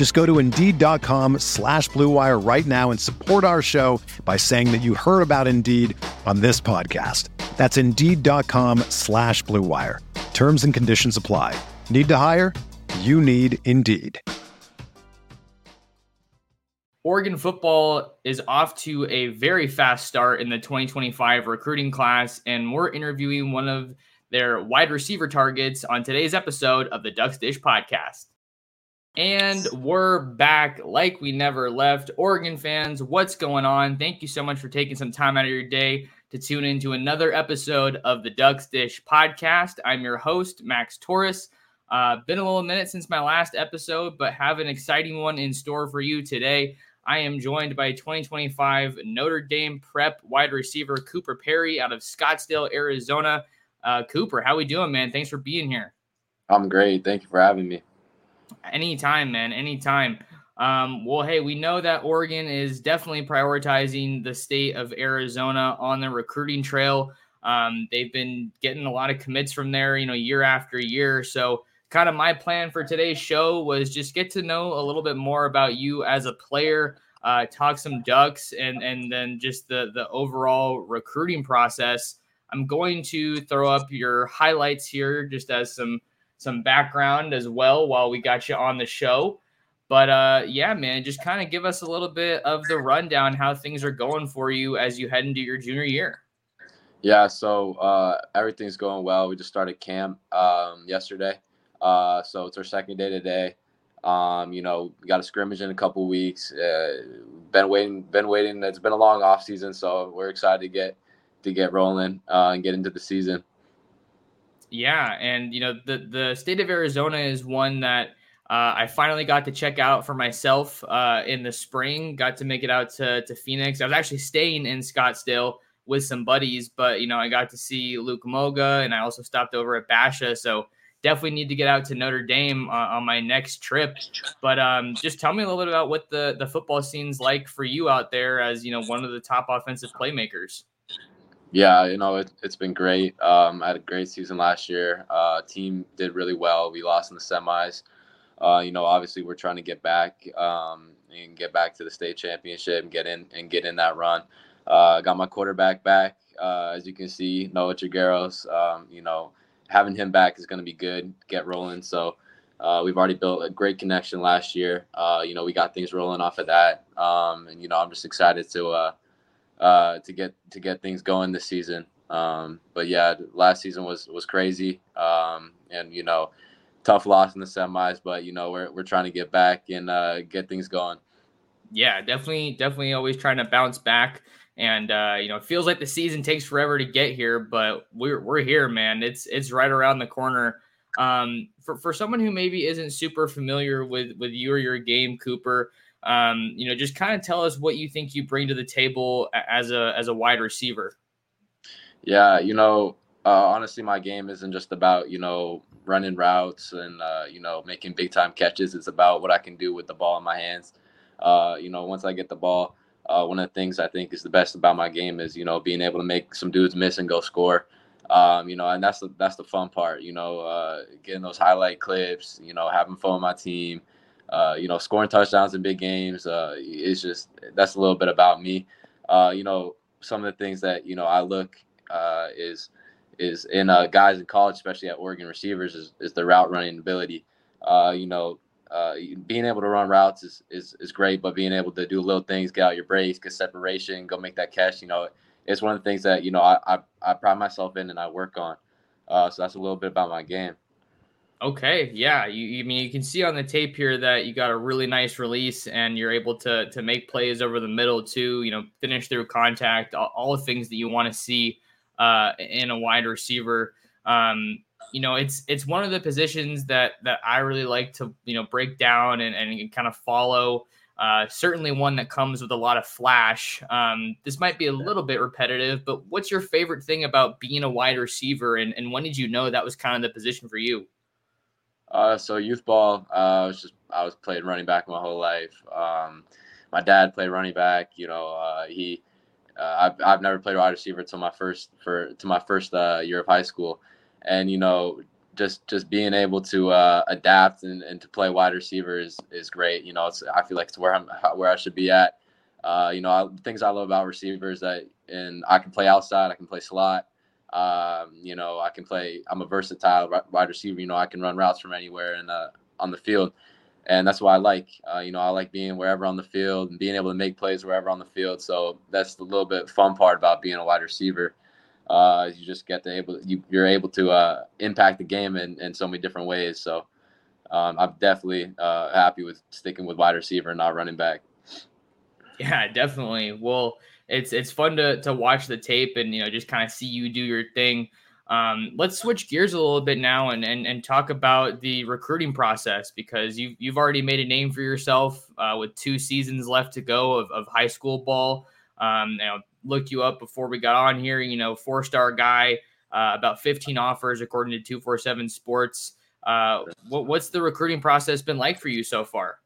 Just go to Indeed.com slash BlueWire right now and support our show by saying that you heard about Indeed on this podcast. That's Indeed.com slash BlueWire. Terms and conditions apply. Need to hire? You need Indeed. Oregon football is off to a very fast start in the 2025 recruiting class, and we're interviewing one of their wide receiver targets on today's episode of the Ducks Dish podcast. And we're back like we never left. Oregon fans, what's going on? Thank you so much for taking some time out of your day to tune into another episode of the Ducks Dish podcast. I'm your host, Max Torres. Uh, been a little minute since my last episode, but have an exciting one in store for you today. I am joined by 2025 Notre Dame prep wide receiver Cooper Perry out of Scottsdale, Arizona. Uh, Cooper, how we doing, man? Thanks for being here. I'm great. Thank you for having me. Anytime, man. Anytime. Um, well, hey, we know that Oregon is definitely prioritizing the state of Arizona on the recruiting trail. Um, they've been getting a lot of commits from there, you know, year after year. So kind of my plan for today's show was just get to know a little bit more about you as a player, uh, talk some ducks, and and then just the the overall recruiting process. I'm going to throw up your highlights here just as some some background as well while we got you on the show. But uh, yeah, man, just kind of give us a little bit of the rundown how things are going for you as you head into your junior year. Yeah, so uh, everything's going well. We just started camp um, yesterday. Uh, so it's our second day today. Um, you know, we got a scrimmage in a couple weeks. Uh, been waiting, been waiting. It's been a long off season, so we're excited to get to get rolling uh, and get into the season. Yeah, and you know the the state of Arizona is one that uh, I finally got to check out for myself uh, in the spring. Got to make it out to to Phoenix. I was actually staying in Scottsdale with some buddies, but you know I got to see Luke Moga, and I also stopped over at Basha. So definitely need to get out to Notre Dame uh, on my next trip. But um, just tell me a little bit about what the the football scene's like for you out there as you know one of the top offensive playmakers. Yeah, you know it, has been great. Um, I had a great season last year. Uh, team did really well. We lost in the semis. Uh, you know, obviously we're trying to get back um, and get back to the state championship and get in and get in that run. Uh, got my quarterback back, uh, as you can see, Noah Trigueros. Um, you know, having him back is going to be good. Get rolling. So uh, we've already built a great connection last year. Uh, you know, we got things rolling off of that, um, and you know, I'm just excited to uh, to get to get things going this season. Um, but yeah, last season was was crazy, um, and you know, tough loss in the semis. But you know, we're we're trying to get back and uh, get things going. Yeah, definitely, definitely, always trying to bounce back. And uh, you know, it feels like the season takes forever to get here, but we're we're here, man. It's it's right around the corner. Um, for for someone who maybe isn't super familiar with with you or your game, Cooper, um, you know, just kind of tell us what you think you bring to the table as a as a wide receiver. Yeah, you know, uh, honestly, my game isn't just about you know running routes and uh, you know making big time catches. It's about what I can do with the ball in my hands. Uh, you know, once I get the ball, uh, one of the things I think is the best about my game is you know being able to make some dudes miss and go score. Um, you know, and that's the that's the fun part. You know, uh, getting those highlight clips. You know, having fun with my team. Uh, you know, scoring touchdowns in big games. Uh, it's just that's a little bit about me. Uh, you know, some of the things that you know I look uh, is is in guys in college, especially at Oregon receivers, is, is the route running ability. you know, uh, being able to run routes is, is is great, but being able to do little things, get out your breaks, get separation, go make that catch, you know, it's one of the things that you know I I, I pride myself in and I work on. Uh, so that's a little bit about my game. Okay, yeah, you, you mean you can see on the tape here that you got a really nice release and you're able to to make plays over the middle too. You know, finish through contact, all, all the things that you want to see uh, in a wide receiver. Um, you know, it's it's one of the positions that that I really like to you know break down and, and kind of follow. Uh, certainly one that comes with a lot of flash. Um, this might be a little bit repetitive, but what's your favorite thing about being a wide receiver, and, and when did you know that was kind of the position for you? Uh, so youth ball, uh, I was just I was playing running back my whole life. Um, my dad played running back. You know, uh, he uh, I've I've never played wide receiver until my first for to my first uh, year of high school, and you know just just being able to uh, adapt and, and to play wide receiver is, is great. You know, it's I feel like it's where I'm where I should be at. you know, I, things I love about receivers that and I can play outside, I can play slot. Um, you know, I can play. I'm a versatile wide receiver. You know, I can run routes from anywhere and uh, on the field, and that's what I like. Uh, you know, I like being wherever on the field and being able to make plays wherever on the field. So that's the little bit fun part about being a wide receiver. Uh, you just get to able you, you're able to uh, impact the game in, in so many different ways. So um, I'm definitely uh, happy with sticking with wide receiver and not running back. Yeah, definitely. Well, it's it's fun to to watch the tape and you know just kind of see you do your thing. Um, let's switch gears a little bit now and, and and talk about the recruiting process because you've you've already made a name for yourself uh, with two seasons left to go of, of high school ball. Um, you know, looked you up before we got on here. You know, four star guy, uh, about 15 offers according to 247 Sports. Uh, what, what's the recruiting process been like for you so far?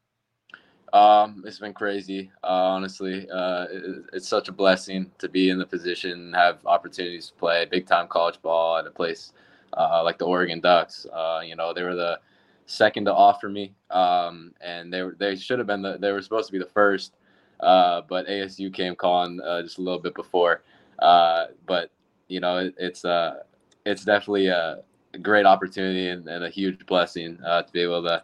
Um, it's been crazy, uh, honestly. Uh, it, it's such a blessing to be in the position, have opportunities to play big time college ball at a place uh, like the Oregon Ducks. Uh, you know, they were the second to offer me, um, and they they should have been the they were supposed to be the first, uh, but ASU came calling uh, just a little bit before. but you know, it, it's it's definitely a great opportunity and, and a huge blessing to be able to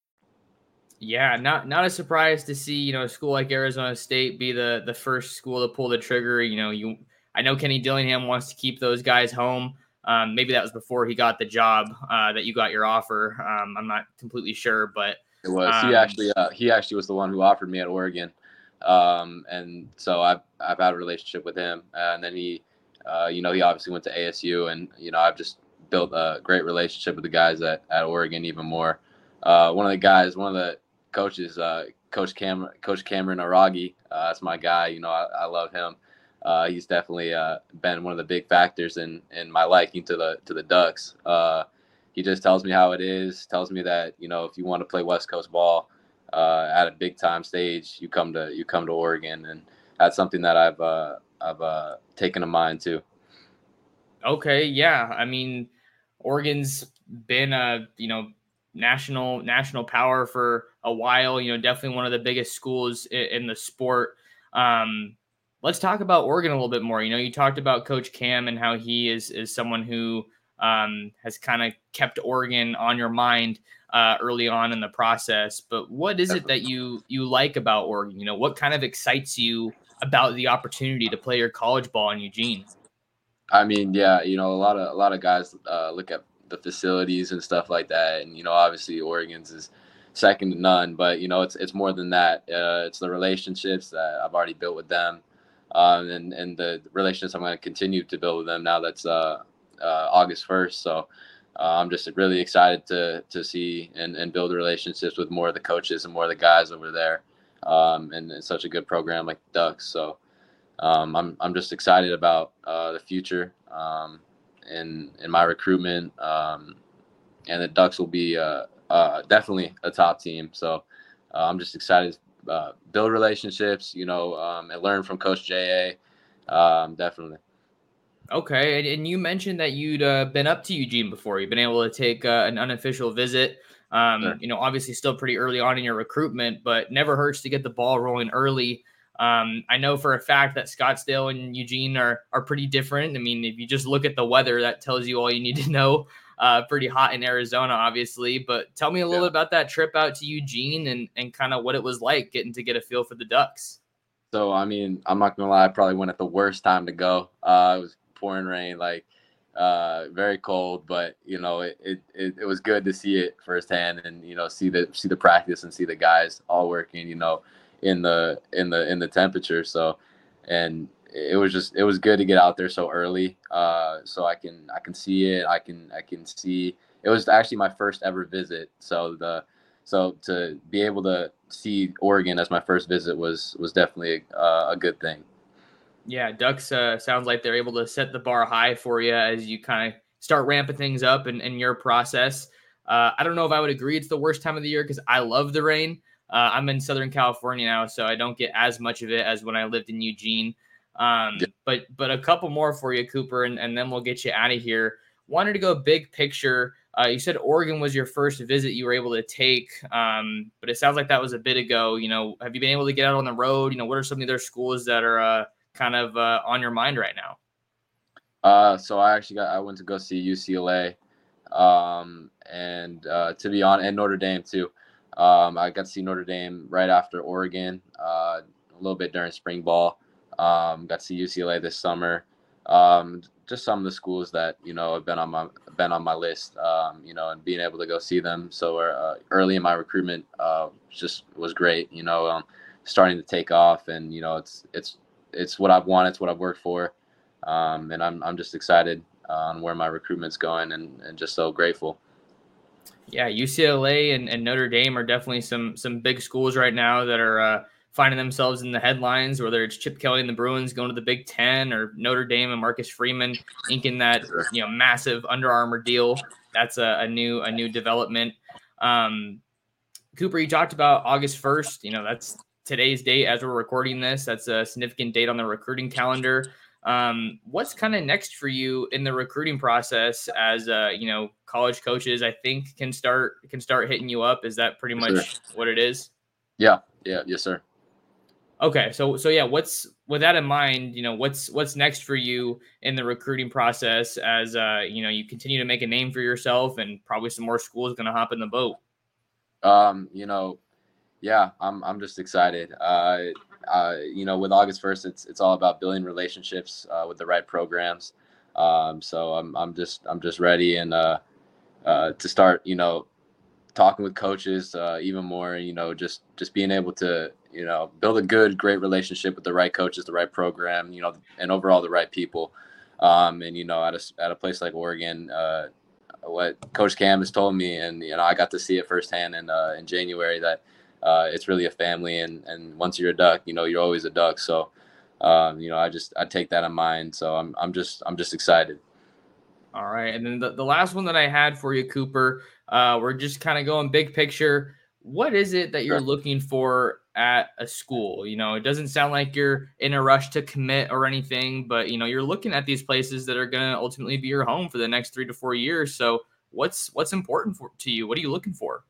Yeah, not not a surprise to see you know a school like Arizona State be the the first school to pull the trigger. You know, you I know Kenny Dillingham wants to keep those guys home. Um, maybe that was before he got the job uh, that you got your offer. Um, I'm not completely sure, but it was. Um, he actually uh, he actually was the one who offered me at Oregon, um, and so I've I've had a relationship with him. and then he, uh, you know, he obviously went to ASU, and you know I've just built a great relationship with the guys at, at Oregon even more. Uh, one of the guys, one of the coaches, uh, Coach Cameron, Coach Cameron Aragi. Uh, that's my guy. You know, I, I love him. Uh, he's definitely uh, been one of the big factors in in my liking to the to the Ducks. Uh, he just tells me how it is. Tells me that you know if you want to play West Coast ball uh, at a big time stage, you come to you come to Oregon, and that's something that I've I've taken a mind to. Okay, yeah. I mean, Oregon's been a you know national national power for a while. You know, definitely one of the biggest schools in, in the sport. Um, let's talk about Oregon a little bit more. You know, you talked about Coach Cam and how he is is someone who um, has kind of kept Oregon on your mind uh, early on in the process. But what is it that you you like about Oregon? You know, what kind of excites you about the opportunity to play your college ball in Eugene? I mean, yeah, you know, a lot of a lot of guys uh, look at the facilities and stuff like that, and you know, obviously Oregon's is second to none. But you know, it's it's more than that. Uh, it's the relationships that I've already built with them, um, and and the relationships I'm going to continue to build with them now. That's uh, uh, August first. So uh, I'm just really excited to to see and, and build relationships with more of the coaches and more of the guys over there, um, and, and such a good program like Ducks. So um, I'm I'm just excited about uh, the future um, in in my recruitment, um, and the Ducks will be uh, uh, definitely a top team. So uh, I'm just excited to uh, build relationships, you know, um, and learn from Coach Ja. Um, definitely. Okay, and, and, you mentioned that you'd uh, been up to Eugene before. You've been able to take uh, an unofficial visit. Um, sure. You know, obviously still pretty early on in your recruitment, but never hurts to get the ball rolling early. Um, I know for a fact that Scottsdale and Eugene are are pretty different. I mean, if you just look at the weather, that tells you all you need to know. Uh, pretty hot in Arizona, obviously. But tell me a little yeah. bit about that trip out to Eugene and and kind of what it was like getting to get a feel for the Ducks. So I mean, I'm not gonna lie, I probably went at the worst time to go. Uh, it was pouring rain, like uh, very cold, but you know, it, it, it, it was good to see it firsthand and, you know, see the, see the practice and see the guys all working, you know, in the, in the, in the temperature. So, and it was just, it was good to get out there so early. Uh, so I can, I can see it. I can, I can see, it was actually my first ever visit. So the, so to be able to see Oregon as my first visit was, was definitely a, a good thing. Yeah, Ducks uh, sounds like they're able to set the bar high for you as you kind of start ramping things up in, in your process. Uh, I don't know if I would agree it's the worst time of the year because I love the rain. Uh, I'm in Southern California now, so I don't get as much of it as when I lived in Eugene. Um, yeah. But but a couple more for you, Cooper, and, and then we'll get you out of here. Wanted to go big picture. Uh, you said Oregon was your first visit you were able to take, um, but it sounds like that was a bit ago. You know, have you been able to get out on the road? You know, what are some of the other schools that are uh, kind of uh, on your mind right now? Uh, so I actually got I went to go see UCLA, um, and uh, to be honest, and Notre Dame too. Um, I got to see Notre Dame right after Oregon, uh, a little bit during spring ball. Um, got to see UCLA this summer. Um, just some of the schools that you know have been on my been on my list. Um, you know, and being able to go see them so uh, early in my recruitment uh, just was great. You know, um, starting to take off, and you know, it's it's it's what I've wanted. It's what I've worked for, um, and I'm I'm just excited on where my recruitment's going, and, and just so grateful. Yeah, UCLA and, and Notre Dame are definitely some some big schools right now that are uh, finding themselves in the headlines. Whether it's Chip Kelly and the Bruins going to the Big Ten, or Notre Dame and Marcus Freeman inking that you know massive Under Armour deal. That's a, a new a new development. Um, Cooper, you talked about August first. You know that's today's date as we're recording this. That's a significant date on the recruiting calendar. Um, what's kind of next for you in the recruiting process as uh, you know college coaches? I think can start can start hitting you up. Is that pretty much what it is? Yeah, yeah, yes, sir. Okay, so so yeah, what's with that in mind? You know, what's what's next for you in the recruiting process as uh, you know you continue to make a name for yourself, and probably some more schools going to hop in the boat. Um, you know, yeah, I'm I'm just excited. Uh, uh, you know, with August first, it's it's all about building relationships uh, with the right programs. Um, so I'm I'm just I'm just ready and uh, uh, to start. You know, talking with coaches uh, even more. You know, just just being able to you know build a good, great relationship with the right coaches, the right program. You know, and overall the right people. Um, and you know, at a at a place like Oregon. Uh, what Coach Cam has told me, and you know, I got to see it firsthand in in January that uh, it's really a family. And, and once you're a duck, you know, you're always a duck. So, um, you know, I just, I take that in mind. So I'm, I'm just, I'm just excited. All right. And then the, the last one that I had for you, Cooper, uh, we're just kind of going big picture. What is it that you're looking for at a school? You know, it doesn't sound like you're in a rush to commit or anything, but you know, you're looking at these places that are going to ultimately be your home for the next three to four years. So, what's what's important for, to you? What are you looking for?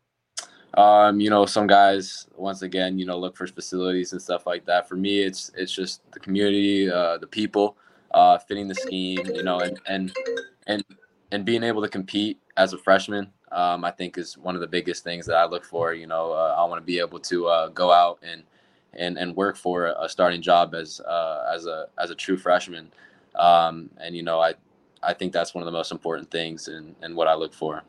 Um, you know, some guys once again, you know, look for facilities and stuff like that. For me, it's it's just the community, uh, the people, uh, fitting the scheme, you know, and and and and being able to compete as a freshman. Um, I think is one of the biggest things that I look for. You know, uh, I want to be able to uh, go out and and and work for a starting job as uh, as a as a true freshman. Um, and you know, I I think that's one of the most important things and and what I look for.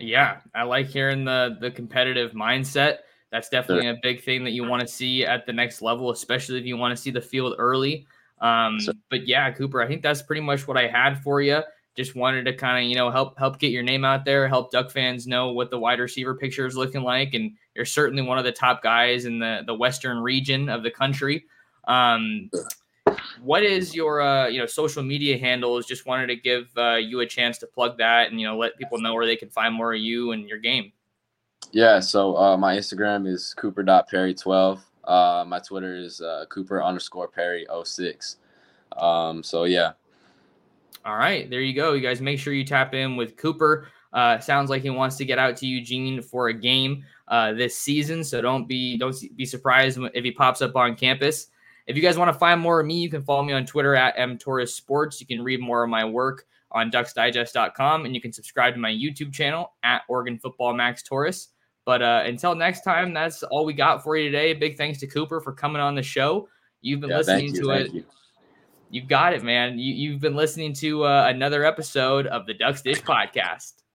Yeah, I like hearing the the competitive mindset. That's definitely sure. a big thing that you want to see at the next level, especially if you want to see the field early. Um, so, but yeah, Cooper, I think that's pretty much what I had for you. Just wanted to kind of you know help help get your name out there, help Duck fans know what the wide receiver picture is looking like, and you're certainly one of the top guys in the the western region of the country. Um, what is your uh, you know social media handles? Just wanted to give uh, you a chance to plug that and you know let people know where they can find more of you and your game. Yeah, so uh, my Instagram is cooper.perry12. Uh, my Twitter is uh, cooper underscore perry 06. Um, so yeah. All right, there you go. You guys make sure you tap in with Cooper. Uh, sounds like he wants to get out to Eugene for a game uh, this season, so don't be don't be surprised if he pops up on campus. If you guys want to find more of me, you can follow me on Twitter at mtorressports. You can read more of my work on ducksdigest.com and you can subscribe to my YouTube channel at Oregon Football Max Torres. But uh, until next time, that's all we got for you today. Big thanks to Cooper for coming on the show. You've been yeah, listening to it. You. You've got it, man. You, you've been listening to uh, another episode of the Ducks Dish Podcast.